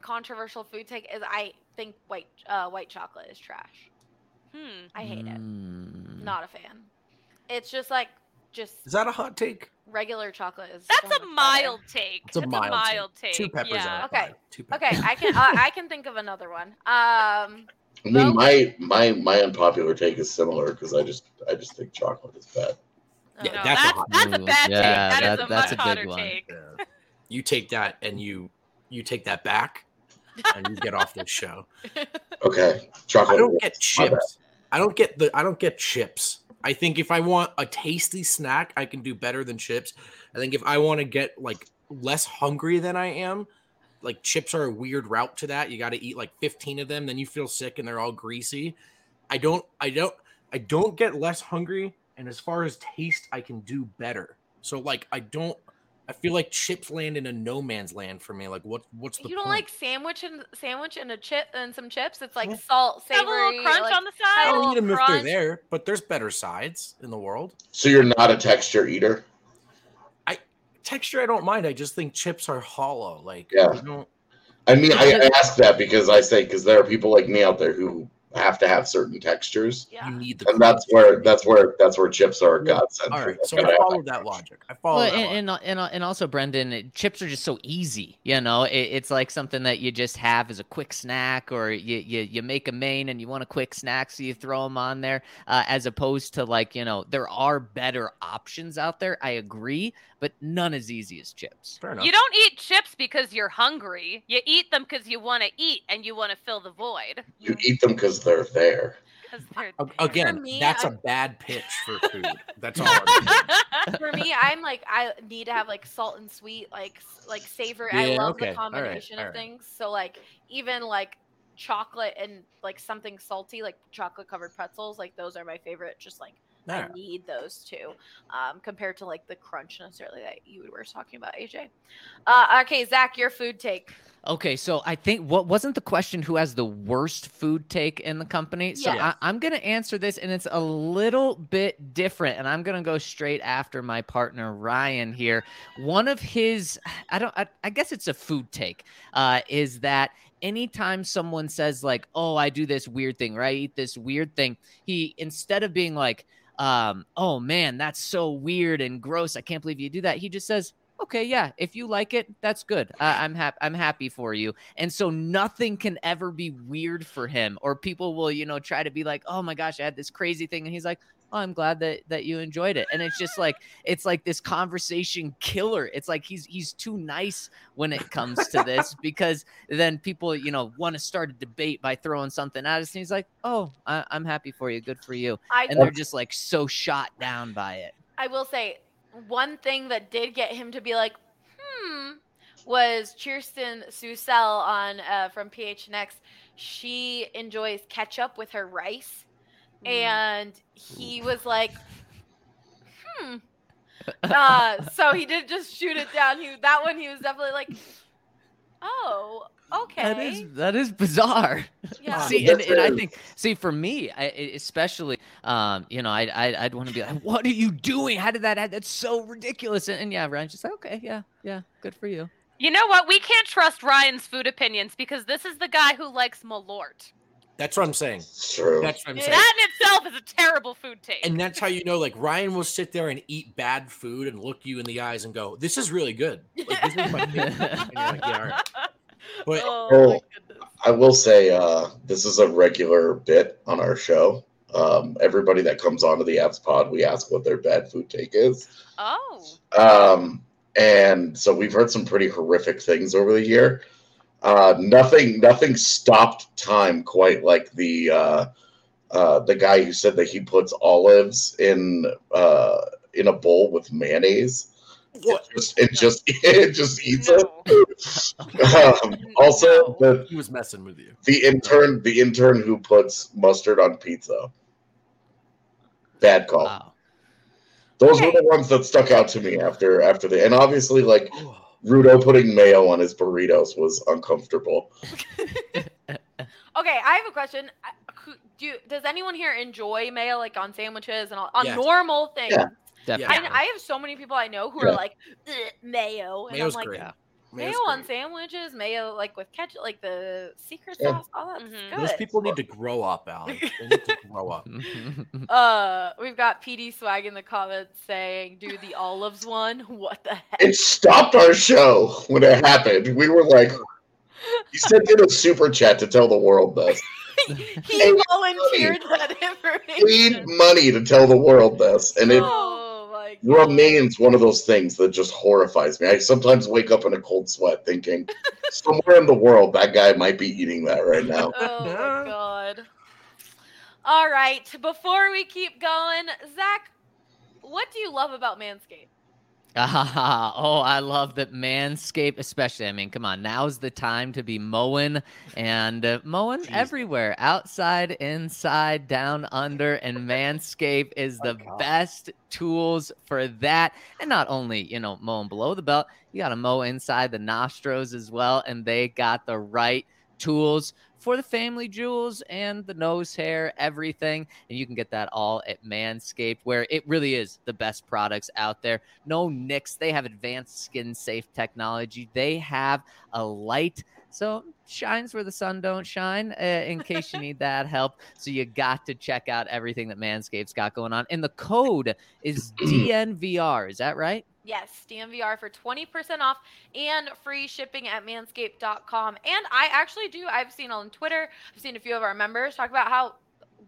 controversial food take is I think white uh, white chocolate is trash. hmm. I hate it. Mm. Not a fan. It's just like just Is that a hot take? regular chocolate is. That's so a much better. mild take. It's a That's mild, a mild take. Two peppers yeah. out. of Okay. five. Two peppers. Okay, I can uh, I can think of another one. Um, I mean, my my my unpopular take is similar because I just I just think chocolate is bad. Yeah, No, that's a hot that's a Ooh, bad yeah, take. That is a that's much a big hotter one. take. Yeah. You take that and you you take that back, and you get off this show. Okay, chocolate. I don't get chips. I don't get the. I don't get chips. I think if I want a tasty snack, I can do better than chips. I think if I want to get like less hungry than I am, like chips are a weird route to that. You got to eat like 15 of them, then you feel sick and they're all greasy. I don't. I don't. I don't get less hungry, and as far as taste, I can do better. So like, I don't. I feel like chips land in a no man's land for me. Like, what? What's the you don't point? like sandwich and sandwich and a chip and some chips. It's like Yeah. salt, Have a savory, little crunch like- on the side. I don't little eat them if they're there, but there's better sides in the world. So you're not a texture eater. I Texture, I don't mind. I just think chips are hollow. Like, Yeah. I don't. I mean, I, I ask that because I say because there are people like me out there who have to have certain textures, Yeah. You need the. and that's where that's where that's where chips are a Yeah. godsend. All for right, that so kind I of followed that logic. I followed Well, that and, and and and also, Brendan, it- chips are just so easy. You know, it, it's like something that you just have as a quick snack, or you you, you make a main and you want a quick snack, so you throw them on there. Uh, as opposed to like you know, there are better options out there. I agree, but none as easy as chips. Fair enough. You don't eat chips because you're hungry. You eat them because you want to eat and you want to fill the void. You eat them because they're there. they're Again, me, that's a I'm- bad pitch for food. That's all. For me, I'm like I need to have like salt and sweet, like s- like savory. I love okay. the combination all of right. things. So like even like chocolate and like something salty, like chocolate covered pretzels, like those are my favorite. Just like I need those too, um, compared to like the crunch necessarily that you were talking about, AJ. Uh, okay, Zac, your food take. Okay, so I think what wasn't the question who has the worst food take in the company? So Yes. I, I'm going to answer this, and it's a little bit different, and I'm going to go straight after my partner Ryan here. One of his, I don't, I, I guess it's a food take, uh, is that anytime someone says like, "Oh, I do this weird thing," or "I eat this weird thing," he instead of being like, um, "Oh man, that's so weird and gross," I can't believe you do that. He just says okay yeah if you like it that's good uh, i'm happy i'm happy for you and so nothing can ever be weird for him or people will you know try to be like oh my gosh i had this crazy thing and he's like oh i'm glad that that you enjoyed it and it's just like it's like this conversation killer it's like he's he's too nice when it comes to this because then people you know want to start a debate by throwing something at us and he's like oh I, i'm happy for you good for you I and they're just like so shot down by it I will say one thing that did get him to be like, hmm, was Kirsten Susel on uh, from PHNX. She enjoys ketchup with her rice. And he was like, hmm. Uh, so he did just shoot it down. He that one he was definitely like, oh, okay. That is that is bizarre. Yeah. see, and, and I think, see, for me, I, I- especially, um, you know, I, I, I'd want to be like, "What are you doing? How did that? happen? That's so ridiculous." And, and yeah, Ryan's just like, "Okay, yeah, yeah, good for you." You know what? We can't trust Ryan's food opinions because this is the guy who likes Malort. That's what I'm saying. True. That's what I'm saying. That in itself is a terrible food taste. And that's how you know, like Ryan will sit there and eat bad food and look you in the eyes and go, "This is really good." Like, this is my favorite. and you're like, yeah, all right. But oh, my goodness. I will say uh, this is a regular bit on our show. Um, everybody that comes onto the Avs pod, we ask what their bad food take is. oh. Um, and so we've heard some pretty horrific things over the year. Uh, nothing, nothing stopped time quite like the uh, uh, the guy who said that he puts olives in uh, in a bowl with mayonnaise. What? It just, it just, it just eats No. it. Um, also, the he was messing with you. the intern, the intern who puts mustard on pizza. Bad call. Wow. Those were the ones that stuck out to me after after the and obviously like Rudo putting mayo on his burritos was uncomfortable. Okay, I have a question. Do you, does anyone here enjoy mayo like on sandwiches and all, on Yes. normal things? Yeah. Definitely. I, I have so many people I know who Yeah. are like mayo, and Mayo's I'm like great. Yeah. mayo Mayo's on sandwiches, mayo like with ketchup, like the secret Yeah. sauce. All that's Mhm. good. Those people need to grow up, Alan. They need to grow up. Uh, we've got PD Swag in the comments saying, "Do the olives one? What the heck?" It stopped our show when it happened. We were like, he sent in a super chat to tell the world this. he volunteered that We need money to tell the world this, and it Oh my god! remains one of those things that just horrifies me. I sometimes wake up in a cold sweat thinking, somewhere in the world, that guy might be eating that right now. Oh my god. All right, before we keep going, Zac, what do you love about Manscaped? Ah, oh, I love that Manscaped, especially. I mean, come on, now's the time to be mowing and uh, mowing Jeez. everywhere outside, inside, down, under. And Manscaped is the God. best tools for that. And not only, you know, mowing below the belt, you got to mow inside the nostrils as well. And they got the right tools for the family jewels and the nose hair, everything. And you can get that all at Manscaped, where it really is the best products out there. No nicks. They have advanced skin safe technology. They have a light. So shines where the sun don't shine uh, in case you need that help. So you got to check out everything that Manscaped's got going on. And the code is DNVR. Is that right? Yes, DNVR for 20% off and free shipping at manscaped.com. And I actually do, I've seen on Twitter, I've seen a few of our members talk about how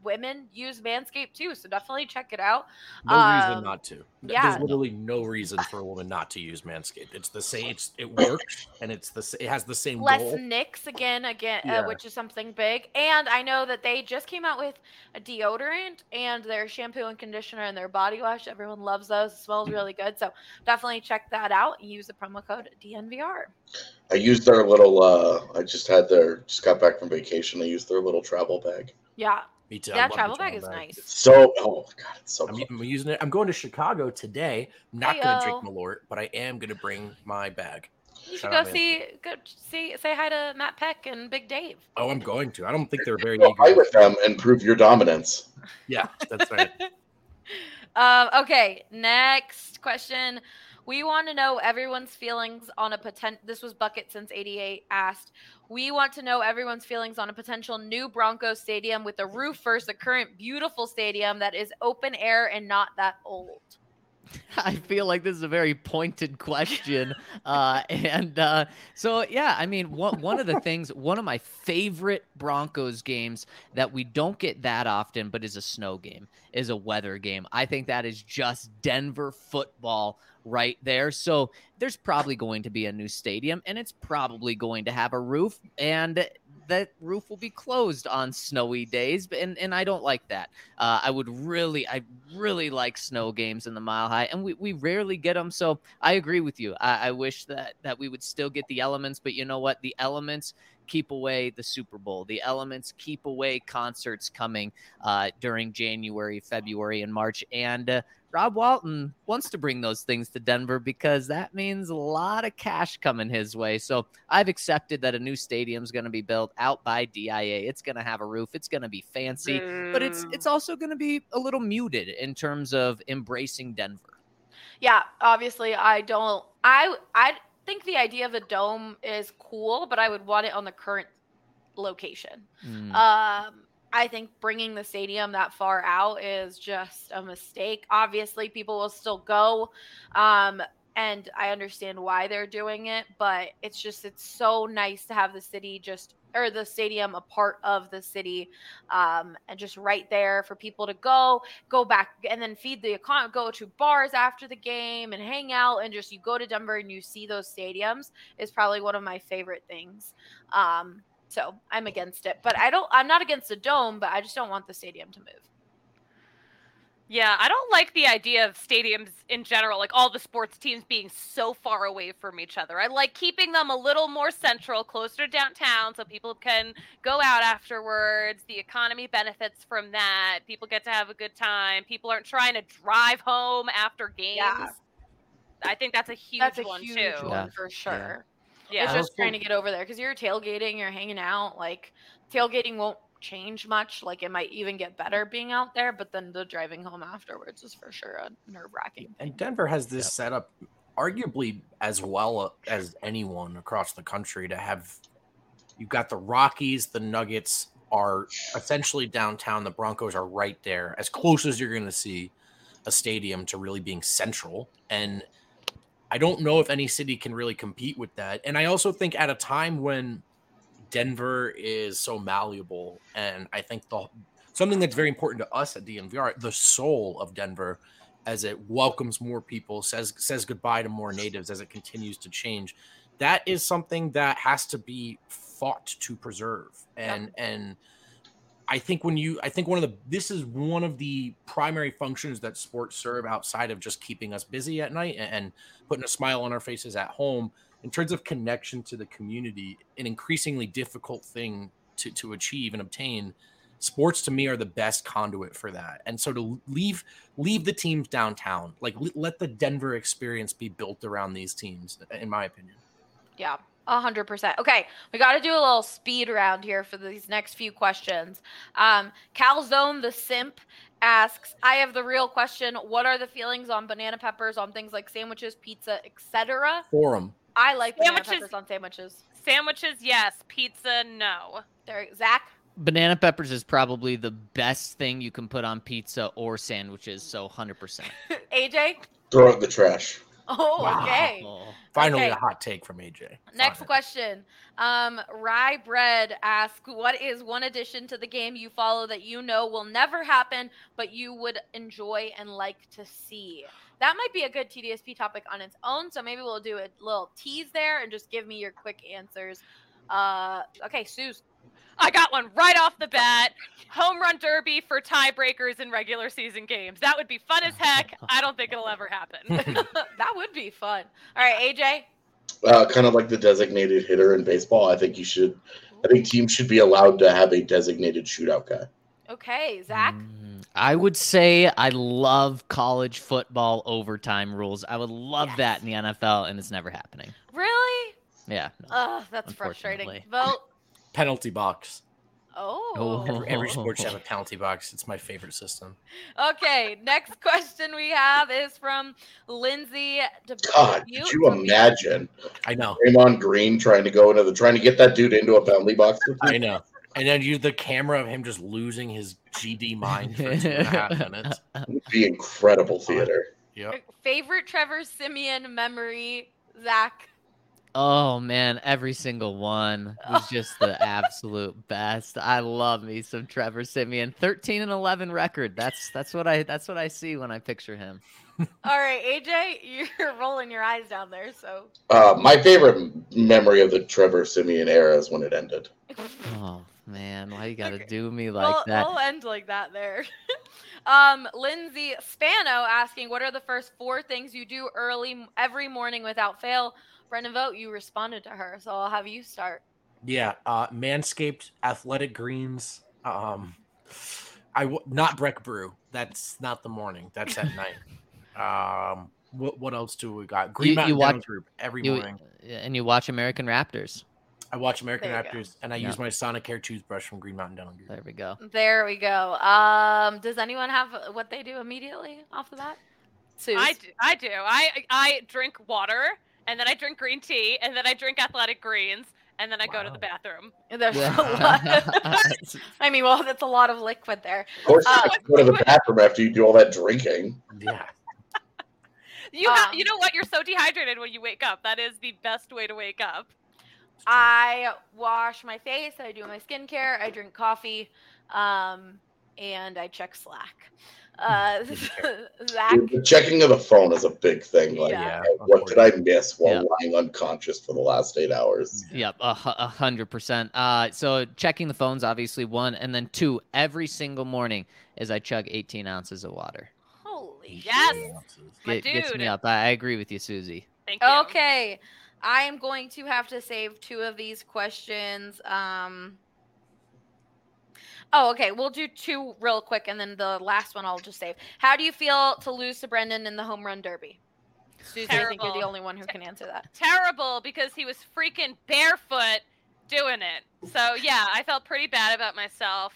women use Manscaped too. So definitely check it out. No Um, reason not to. Yeah. There's literally no reason for a woman not to use Manscaped. It's the same. It's it works, and it's the s- it has the same Less goal. nicks again, again, Yeah. uh, which is something big. And I know that they just came out with a deodorant and their shampoo and conditioner and their body wash. Everyone loves those. It smells really good. So definitely check that out. Use the promo code DNVR. I used their little. uh I just had their. Just got back from vacation. I used their little travel bag. Yeah, Me too. Yeah. Travel bag is nice. So, oh god, it's so. I'm, I'm using it. I'm going to Chicago today. I'm not going to drink Heyo. Malort, but I am going to bring my bag. You should Shout go out, see, go see, say hi to Matt Peck and Big Dave. Oh, I'm going to. I don't think they're very Go fight eager. with them and prove your dominance. Yeah, that's right. Um, okay, next question. We want to know everyone's feelings on a potent. This was Bucket since '88 asked. We want to know everyone's feelings on a potential new Broncos stadium with a roof versus the current beautiful stadium that is open air and not that old. I feel like this is a very pointed question. Uh, and uh, so, yeah, I mean, one, one of the things, one of my favorite Broncos games that we don't get that often, but is a snow game, is a weather game. I think that is just Denver football right there. So there's probably going to be a new stadium and it's probably going to have a roof. And that roof will be closed on snowy days, and and I don't like that. Uh, I would really, I really like snow games in the Mile High, and we, we rarely get them. So I agree with you. I, I wish that that we would still get the elements, but you know what? The elements keep away the Super Bowl. The elements keep away concerts coming uh, during January, February, and March. And uh, Rob Walton wants to bring those things to Denver because that means a lot of cash coming his way. So I've accepted that a new stadium is going to be built out by DIA. It's going to have a roof. It's going to be fancy, but it's it's also going to be a little muted in terms of embracing Denver. Yeah, obviously I don't I I think the idea of a dome is cool, but I would want it on the current location. Mm. Um, I think bringing the stadium that far out is just a mistake. Obviously, people will still go. Um, and I understand why they're doing it, but it's just it's so nice to have the city just or the stadium a part of the city, um, and just right there for people to go, go back and then feed the econ, go to bars after the game and hang out and just you go to Denver and you see those stadiums is probably one of my favorite things. Um, so I'm against it, but I don't. I'm not against the dome, but I just don't want the stadium to move. Yeah, I don't like the idea of stadiums in general, like all the sports teams being so far away from each other. I like keeping them a little more central, closer to downtown, so people can go out afterwards. The economy benefits from that. People get to have a good time. People aren't trying to drive home after games. Yeah. I think that's a huge That's a one huge too. one Yeah. for sure. Yeah. It's just trying to get over there because you're tailgating, you're hanging out. Like tailgating won't change much. Like it might even get better being out there, but then the driving home afterwards is for sure a nerve wracking. And Denver has this setup, arguably as well uh, as anyone across the country, to have. You've got the Rockies, the Nuggets are essentially downtown. The Broncos are right there, as close as you're going to see a stadium to really being central. And I don't know if any city can really compete with that. And I also think at a time when Denver is so malleable, and I think the something that's very important to us at DNVR, the soul of Denver, as it welcomes more people, says says goodbye to more natives as it continues to change. That is something that has to be fought to preserve. And and I think when you I think one of the this is one of the primary functions that sports serve outside of just keeping us busy at night and, and putting a smile on our faces at home in terms of connection to the community, an increasingly difficult thing to, to achieve and obtain. Sports to me are the best conduit for that. And so to leave leave the teams downtown, like l- let the Denver experience be built around these teams, in my opinion. Yeah, a hundred percent. Okay, we got to do a little speed round here for these next few questions. Um, Calzone the simp asks, "I have the real question. What are the feelings on banana peppers on things like sandwiches, pizza, etc.?" Forum. I like banana Sandwiches- peppers on sandwiches. Sandwiches, yes. Pizza, no. There, Zac. Banana peppers is probably the best thing you can put on pizza or sandwiches. So 100%. AJ. Throw it in the trash. Oh, Wow. okay. Oh. Finally, Okay. a hot take from AJ. Next Fine. question. Um, Rye Bread asks, "What is one addition to the game you follow that you know will never happen, but you would enjoy and like to see?" That might be a good TDSP topic on its own. So maybe we'll do a little tease there and just give me your quick answers. Uh, okay, Suze. I got one right off the bat. Home run derby for tiebreakers in regular season games. That would be fun as heck. I don't think it'll ever happen. that would be fun. All right, AJ. Uh, kind of like the designated hitter in baseball. I think you should. I think teams should be allowed to have a designated shootout guy. Okay, Zac. Mm, I would say I love college football overtime rules. I would love Yes. that in the NFL, and it's never happening. Really? Yeah. no. Ugh, that's frustrating. Unfortunately. Vote. penalty box. Oh. Every, every sport should have a penalty box. It's my favorite system. Okay, next question we have is from Lindsay. De- God, Dubuque could you imagine I know. Draymond Green trying to go into the trying to get that dude into a penalty box? I know. And then you the camera of him just losing his GD mind for two and a half minutes. It would be incredible theater. Yep. Favorite Trevor Siemian memory, Zac. Oh man, every single one was just the absolute best. I love me some Trevor Siemian. 13 and 11 record. That's that's what I that's what I see when I picture him. All right, AJ, you're rolling your eyes down there. So Uh, my favorite memory of the Trevor Siemian era is when it ended. Oh man, why you gotta Okay. do me like we'll, that? we'll end like that there. um, Lindsay Spano asking, "What are the first four things you do early every morning without fail?" Brendan Vogt, you responded to her, so I'll have you start. Yeah, uh, Manscaped, Athletic Greens. Um, I w- not Breck Brew. That's not the morning. That's at night. Um, what what else do we got? Green You- Mountain you watch- Group every You, morning. and you watch American Raptors. I watch American There go. Raptors, and I Yeah. use my Sonic Sonicare toothbrush from Green Mountain Dental Group. There we go. There we go. Um, does anyone have what they do immediately off the bat? Suze. I do. I do. I I drink water, and then I drink green tea, and then I drink athletic greens, and then I go to the bathroom. There's a lot. I mean, well, that's a lot of liquid there. Of course, Uh, you have to go to the bathroom after you do all that drinking. Yeah, You have, Um, you know what? You're so dehydrated when you wake up. That is the best way to wake up. I wash my face. I do my skincare. I drink coffee, um, and I check Slack. Uh, Zac, Dude, The checking of the phone is a big thing. Like, Yeah. hey, what did I miss while Yeah. lying unconscious for the last eight hours? Yep, a, hundred percent. Uh, so checking the phones, obviously one, and then two every single morning as I chug 18 ounces of water. holy Yes. shit. My Get, gets me up. I, I agree with you, Suzie. Thank you. Okay, I am going to have to save two of these questions. Um. Oh, okay. We'll do two real quick, and then the last one I'll just save. How do you feel to lose to Brendan in the home run derby? Suzie, I think you're the only one who can answer that. Terrible because he was freaking barefoot doing it. So yeah, I felt pretty bad about myself.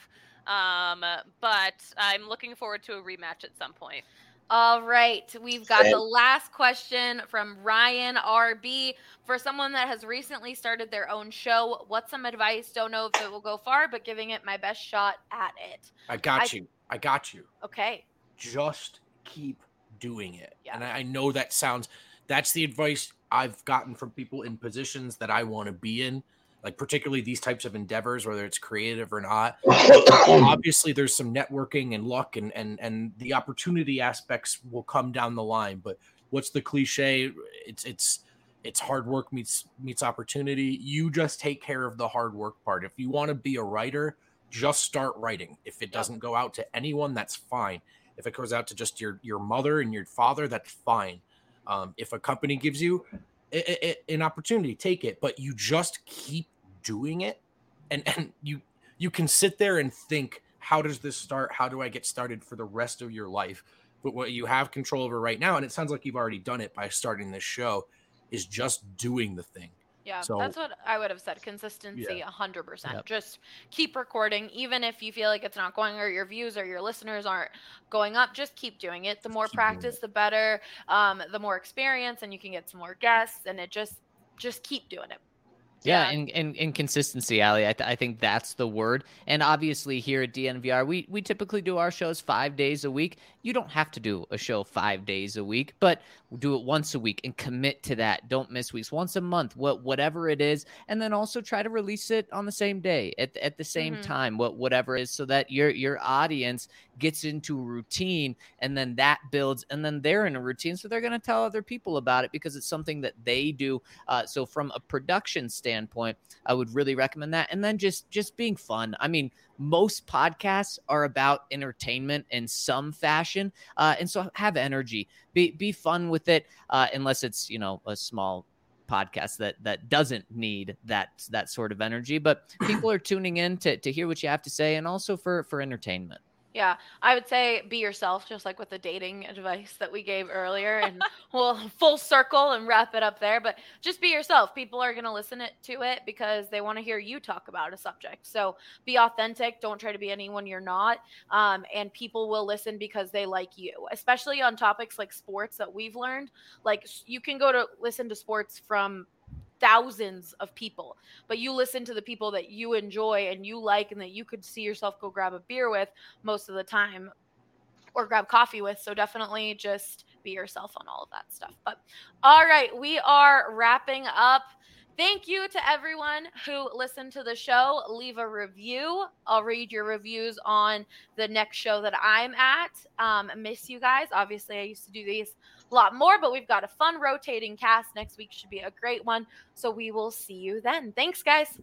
Um, but I'm looking forward to a rematch at some point. All right, we've got the last question from Ryan RB. For someone that has recently started their own show, what's some advice? Don't know if it will go far, but giving it my best shot at it. I got I- you. I got you. Okay. Just keep doing it. Yeah. And I, I know that sounds. That's the advice I've gotten from people in positions that I want to be in, like particularly these types of endeavors, whether it's creative or not. obviously there's some networking and luck and and and the opportunity aspects will come down the line but what's the cliche? It's it's it's hard work meets meets opportunity. You just take care of the hard work part. If you want to be a writer just start writing. If it doesn't go out to anyone that's fine. If it goes out to just your your mother and your father that's fine. Um, if a company gives you a- a- a- an opportunity take it but you just keep doing it and and you you can sit there and think how does this start how do i get started for the rest of your life but what you have control over right now and it sounds like you've already done it by starting this show is just doing the thing Yeah, So- that's what I would have said. Consistency, a hundred percent. Yep. Just keep recording, even if you feel like it's not going, or your views or your listeners aren't going up. Just keep doing it. The more keep practice, the better. Um, the more experience, and you can get some more guests, and it just, just keep doing it. Yeah, Yeah. and, and, and consistency, Allie. I, th- I think that's the word. And obviously, here at DNVR, we, we typically do our shows five days a week. You don't have to do a show five days a week, but do it once a week and commit to that. Don't miss weeks. Once a month, what whatever it is, and then also try to release it on the same day at, at the same Mhm. time, what whatever it is, so that your your audience gets into routine, and then that builds, and then they're in a routine, so they're going to tell other people about it because it's something that they do uh, so from a production standpoint, I would really recommend that. And then just just being fun. I mean, most podcasts are about entertainment in some fashion, uh, and so have energy. Be be fun with it, uh, unless it's you know a small podcast that that doesn't need that that sort of energy. But people are tuning in to to hear what you have to say, and also for for entertainment. Yeah, I would say be yourself, just like with the dating advice that we gave earlier, and we'll full circle and wrap it up there. But just be yourself. People are going to listen it, to it because they want to hear you talk about a subject. So be authentic. Don't try to be anyone you're not. Um, and people will listen because they like you, especially on topics like sports that we've learned. Like you can go to listen to sports from thousands of people but you listen to the people that you enjoy and you like and that you could see yourself go grab a beer with most of the time or grab coffee with. So definitely just be yourself on all of that stuff. But all right, we are wrapping up. Thank you to everyone who listened to the show. Leave a review. I'll read your reviews on the next show that I'm at. Um, miss you guys. Obviously, I used to do these lot more, but we've got a fun rotating cast. Next week should be a great one. So we will see you then. Thanks, guys.